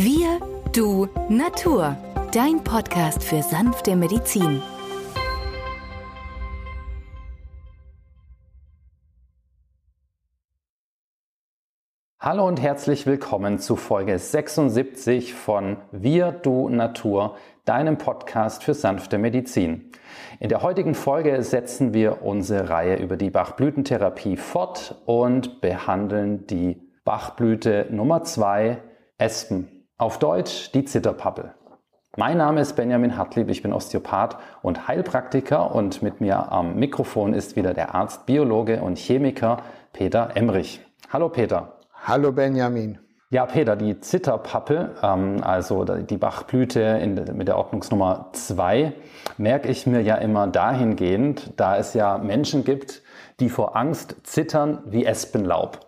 Wir, du, Natur. Dein Podcast für sanfte Medizin. Hallo und herzlich willkommen zu Folge 76 von Wir, du, Natur, deinem Podcast für sanfte Medizin. In der heutigen Folge setzen wir unsere Reihe über die Bachblütentherapie fort und behandeln die Bachblüte Nummer 2, Espen. Auf Deutsch die Zitterpappel. Mein Name ist Benjamin Hartlieb, ich bin Osteopath und Heilpraktiker und mit mir am Mikrofon ist wieder der Arzt, Biologe und Chemiker Peter Emrich. Hallo Peter. Hallo Benjamin. Ja, Peter, die Zitterpappel, ähm, also die Bachblüte in, mit der Ordnungsnummer 2, merke ich mir ja immer dahingehend, da es ja Menschen gibt, die vor Angst zittern wie Espenlaub.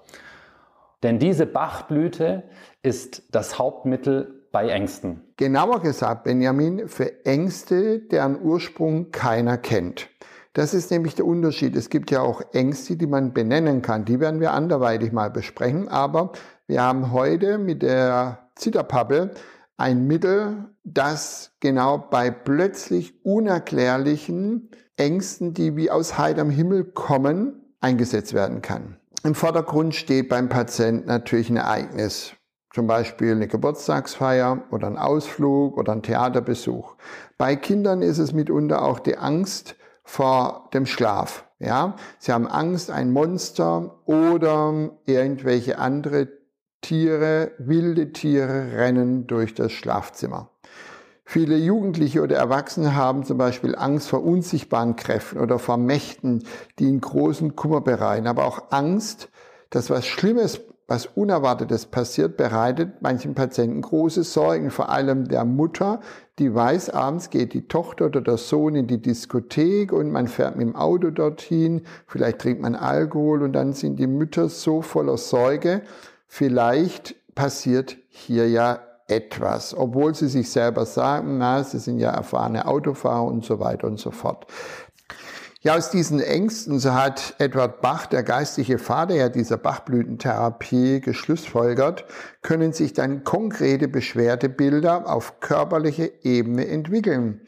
Denn diese Bachblüte ist das Hauptmittel bei Ängsten. Genauer gesagt, Benjamin, für Ängste, deren Ursprung keiner kennt. Das ist nämlich der Unterschied. Es gibt ja auch Ängste, die man benennen kann. Die werden wir anderweitig mal besprechen. Aber wir haben heute mit der Zitterpappel ein Mittel, das genau bei plötzlich unerklärlichen Ängsten, die wie aus heiterem Himmel kommen, eingesetzt werden kann. Im Vordergrund steht beim Patienten natürlich ein Ereignis, zum Beispiel eine Geburtstagsfeier oder ein Ausflug oder ein Theaterbesuch. Bei Kindern ist es mitunter auch die Angst vor dem Schlaf. Ja, sie haben Angst, ein Monster oder irgendwelche andere Tiere, wilde Tiere rennen durch das Schlafzimmer. Viele Jugendliche oder Erwachsene haben zum Beispiel Angst vor unsichtbaren Kräften oder vor Mächten, die in großen Kummer bereiten. Aber auch Angst, dass was Schlimmes, was Unerwartetes passiert, bereitet manchen Patienten große Sorgen. Vor allem der Mutter, die weiß, abends geht die Tochter oder der Sohn in die Diskothek und man fährt mit dem Auto dorthin. Vielleicht trinkt man Alkohol und dann sind die Mütter so voller Sorge. Vielleicht passiert hier ja etwas, obwohl sie sich selber sagen, na, sie sind ja erfahrene Autofahrer und so weiter und so fort. Ja, aus diesen Ängsten, so hat Edward Bach, der geistliche Vater ja dieser Bachblütentherapie, geschlussfolgert, können sich dann konkrete Beschwerdebilder auf körperlicher Ebene entwickeln.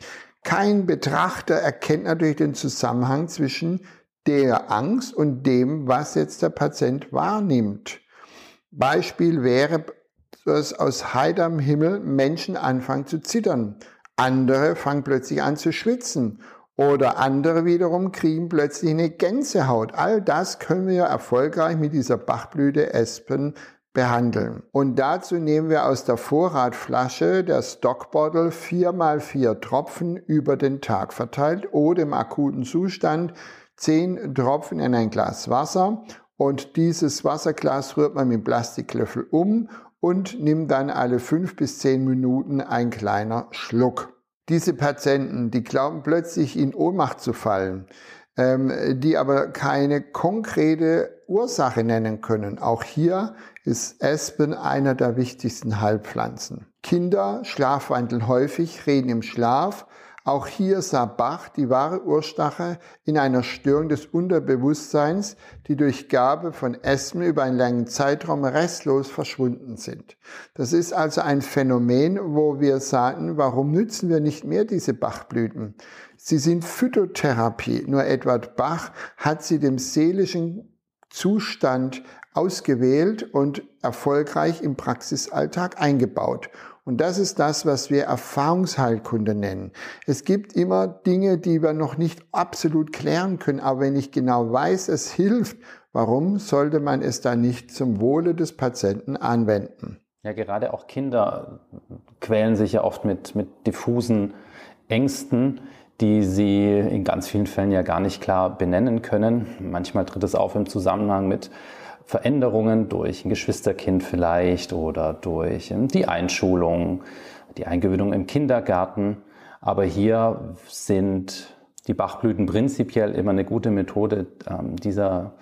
Kein Betrachter erkennt natürlich den Zusammenhang zwischen der Angst und dem, was jetzt der Patient wahrnimmt. Beispiel wäre dass aus heiterem Himmel Menschen anfangen zu zittern. Andere fangen plötzlich an zu schwitzen. Oder andere wiederum kriegen plötzlich eine Gänsehaut. All das können wir erfolgreich mit dieser Bachblüte Espen behandeln. Und dazu nehmen wir aus der Vorratflasche der Stockbottle vier mal vier Tropfen über den Tag verteilt oder im akuten Zustand zehn Tropfen in ein Glas Wasser und dieses Wasserglas rührt man mit Plastiklöffel um und nimm dann alle fünf bis zehn Minuten ein kleiner Schluck. Diese Patienten, die glauben plötzlich in Ohnmacht zu fallen, ähm, die aber keine konkrete Ursache nennen können. Auch hier ist Espen einer der wichtigsten Heilpflanzen. Kinder schlafwandeln häufig, reden im Schlaf, auch hier sah Bach die wahre Ursache in einer Störung des Unterbewusstseins, die durch Gabe von Espen über einen langen Zeitraum restlos verschwunden sind. Das ist also ein Phänomen, wo wir sagen, warum nützen wir nicht mehr diese Bachblüten? Sie sind Phytotherapie. Nur Edward Bach hat sie dem seelischen Zustand ausgewählt und erfolgreich im Praxisalltag eingebaut. Und das ist das, was wir Erfahrungsheilkunde nennen. Es gibt immer Dinge, die wir noch nicht absolut klären können, aber wenn ich genau weiß, es hilft, warum sollte man es dann nicht zum Wohle des Patienten anwenden? Ja, gerade auch Kinder quälen sich ja oft mit, mit diffusen Ängsten, die sie in ganz vielen Fällen ja gar nicht klar benennen können. Manchmal tritt es auf im Zusammenhang mit Veränderungen durch ein Geschwisterkind vielleicht oder durch ähm, die Einschulung, die Eingewöhnung im Kindergarten. Aber hier sind die Bachblüten prinzipiell immer eine gute Methode, ähm, dieser,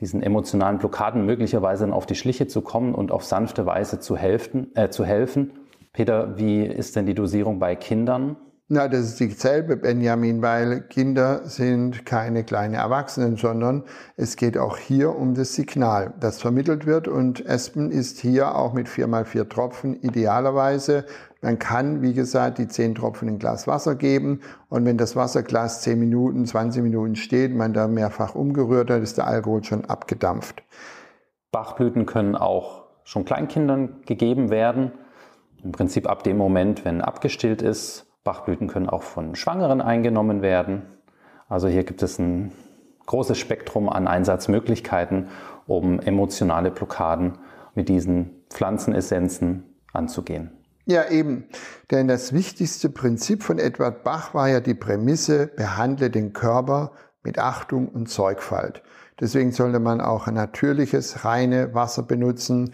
diesen emotionalen Blockaden möglicherweise auf die Schliche zu kommen und auf sanfte Weise zu helfen. Äh, zu helfen. Peter, wie ist denn die Dosierung bei Kindern? Na, das ist dieselbe, Benjamin, weil Kinder sind keine kleinen Erwachsenen, sondern es geht auch hier um das Signal, das vermittelt wird. Und Espen ist hier auch mit 4x4 Tropfen idealerweise. Man kann, wie gesagt, die 10 Tropfen in ein Glas Wasser geben. Und wenn das Wasserglas 10 Minuten, 20 Minuten steht, man da mehrfach umgerührt hat, ist der Alkohol schon abgedampft. Bachblüten können auch schon Kleinkindern gegeben werden. Im Prinzip ab dem Moment, wenn abgestillt ist Bachblüten können auch von Schwangeren eingenommen werden. Also hier gibt es ein großes Spektrum an Einsatzmöglichkeiten, um emotionale Blockaden mit diesen Pflanzenessenzen anzugehen. Ja, eben. Denn das wichtigste Prinzip von Edward Bach war ja die Prämisse, behandle den Körper mit Achtung und Sorgfalt. Deswegen sollte man auch natürliches, reine Wasser benutzen.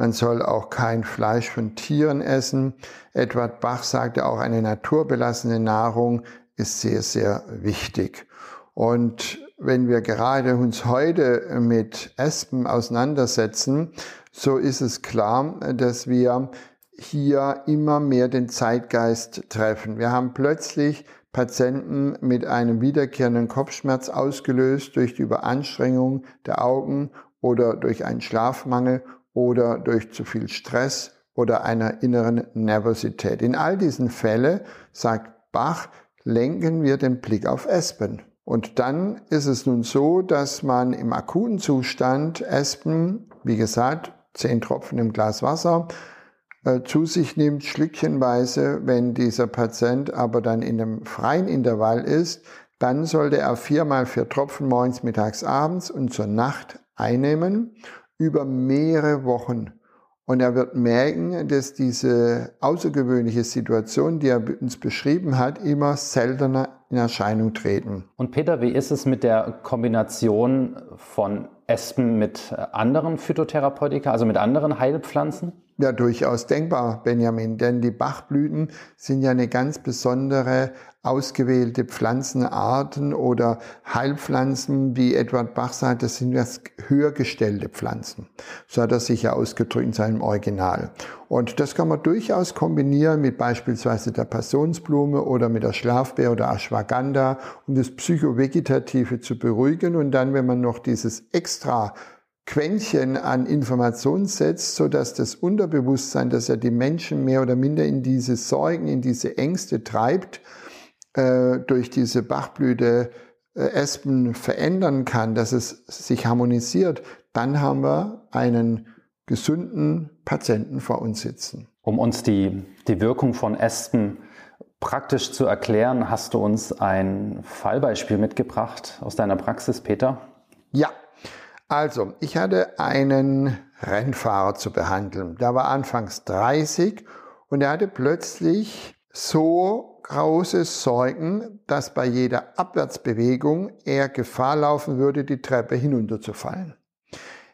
Man soll auch kein Fleisch von Tieren essen. Edward Bach sagte auch, eine naturbelassene Nahrung ist sehr, sehr wichtig. Und wenn wir gerade uns heute mit Espen auseinandersetzen, so ist es klar, dass wir hier immer mehr den Zeitgeist treffen. Wir haben plötzlich Patienten mit einem wiederkehrenden Kopfschmerz ausgelöst durch die Überanstrengung der Augen oder durch einen Schlafmangel oder durch zu viel Stress oder einer inneren Nervosität. In all diesen Fällen, sagt Bach, lenken wir den Blick auf Espen. Und dann ist es nun so, dass man im akuten Zustand Espen, wie gesagt, zehn Tropfen im Glas Wasser, äh, zu sich nimmt, schlückchenweise. Wenn dieser Patient aber dann in einem freien Intervall ist, dann sollte er viermal vier Tropfen morgens, mittags, abends und zur Nacht einnehmen über mehrere Wochen. Und er wird merken, dass diese außergewöhnliche Situation, die er uns beschrieben hat, immer seltener in Erscheinung treten. Und Peter, wie ist es mit der Kombination von Espen mit anderen Phytotherapeutika, also mit anderen Heilpflanzen? Ja, durchaus denkbar, Benjamin, denn die Bachblüten sind ja eine ganz besondere ausgewählte Pflanzenarten oder Heilpflanzen, wie Edward Bach sagt, das sind das höher gestellte Pflanzen. So hat er sich ja ausgedrückt in seinem Original. Und das kann man durchaus kombinieren mit beispielsweise der Passionsblume oder mit der Schlafbeer oder Ashwagandha, um das Psychovegetative zu beruhigen. Und dann, wenn man noch dieses extra Quäntchen an Informationen setzt, so dass das Unterbewusstsein, das ja die Menschen mehr oder minder in diese Sorgen, in diese Ängste treibt, äh, durch diese Bachblüte äh, Espen verändern kann, dass es sich harmonisiert, dann haben wir einen gesunden Patienten vor uns sitzen. Um uns die, die Wirkung von Espen praktisch zu erklären, hast du uns ein Fallbeispiel mitgebracht aus deiner Praxis, Peter? Ja, also, ich hatte einen Rennfahrer zu behandeln. Der war anfangs 30 und er hatte plötzlich so große Sorgen, dass bei jeder Abwärtsbewegung er Gefahr laufen würde, die Treppe hinunterzufallen.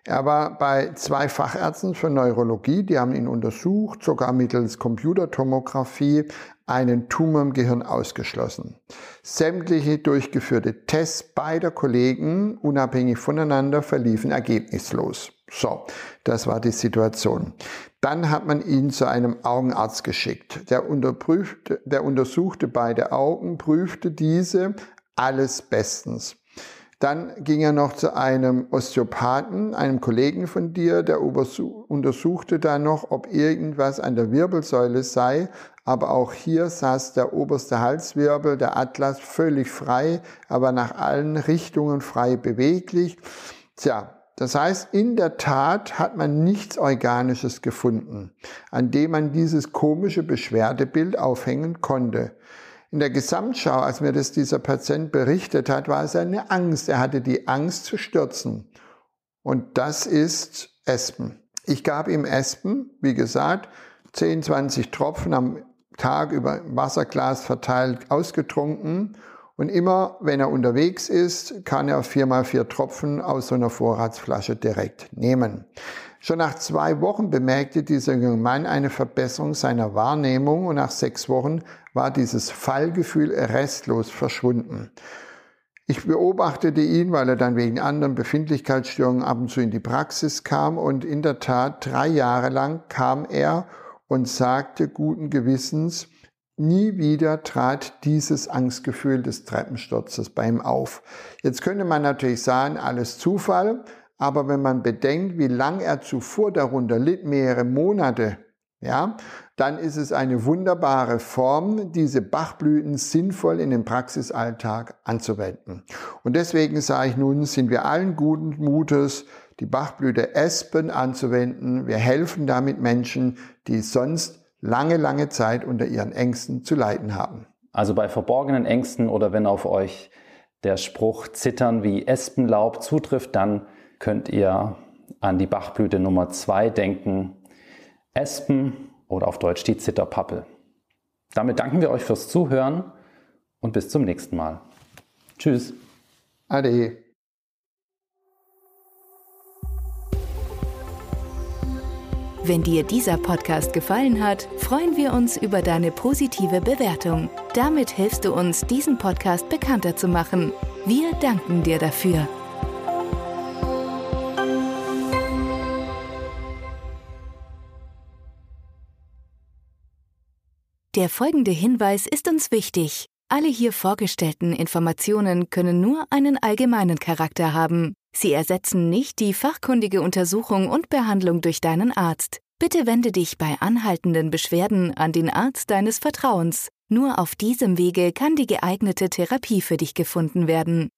Er war bei zwei Fachärzten für Neurologie, die haben ihn untersucht, sogar mittels Computertomographie einen Tumor im Gehirn ausgeschlossen. Sämtliche durchgeführte Tests beider Kollegen, unabhängig voneinander, verliefen ergebnislos. So, das war die Situation. Dann hat man ihn zu einem Augenarzt geschickt. Der, unterprüfte, der untersuchte beide Augen, prüfte diese, alles bestens. Dann ging er noch zu einem Osteopathen, einem Kollegen von dir, der untersuchte dann noch, ob irgendwas an der Wirbelsäule sei. Aber auch hier saß der oberste Halswirbel, der Atlas, völlig frei, aber nach allen Richtungen frei beweglich. Tja, das heißt, in der Tat hat man nichts Organisches gefunden, an dem man dieses komische Beschwerdebild aufhängen konnte. In der Gesamtschau, als mir das dieser Patient berichtet hat, war es eine Angst. Er hatte die Angst zu stürzen. Und das ist Espen. Ich gab ihm Espen, wie gesagt, 10, 20 Tropfen am Tag über Wasserglas verteilt ausgetrunken. Und immer, wenn er unterwegs ist, kann er viermal vier Tropfen aus so einer Vorratsflasche direkt nehmen. Schon nach zwei Wochen bemerkte dieser junge Mann eine Verbesserung seiner Wahrnehmung und nach sechs Wochen war dieses Fallgefühl restlos verschwunden. Ich beobachtete ihn, weil er dann wegen anderen Befindlichkeitsstörungen ab und zu in die Praxis kam und in der Tat drei Jahre lang kam er und sagte guten Gewissens, Nie wieder trat dieses Angstgefühl des Treppensturzes bei ihm auf. Jetzt könnte man natürlich sagen, alles Zufall, aber wenn man bedenkt, wie lang er zuvor darunter litt, mehrere Monate, ja, dann ist es eine wunderbare Form, diese Bachblüten sinnvoll in den Praxisalltag anzuwenden. Und deswegen sage ich nun, sind wir allen guten Mutes, die Bachblüte Espen anzuwenden. Wir helfen damit Menschen, die sonst lange, lange Zeit unter ihren Ängsten zu leiden haben. Also bei verborgenen Ängsten oder wenn auf euch der Spruch Zittern wie Espenlaub zutrifft, dann könnt ihr an die Bachblüte Nummer 2 denken. Espen oder auf Deutsch die Zitterpappel. Damit danken wir euch fürs Zuhören und bis zum nächsten Mal. Tschüss. Ade. Wenn dir dieser Podcast gefallen hat, freuen wir uns über deine positive Bewertung. Damit hilfst du uns, diesen Podcast bekannter zu machen. Wir danken dir dafür. Der folgende Hinweis ist uns wichtig. Alle hier vorgestellten Informationen können nur einen allgemeinen Charakter haben. Sie ersetzen nicht die fachkundige Untersuchung und Behandlung durch deinen Arzt. Bitte wende dich bei anhaltenden Beschwerden an den Arzt deines Vertrauens. Nur auf diesem Wege kann die geeignete Therapie für dich gefunden werden.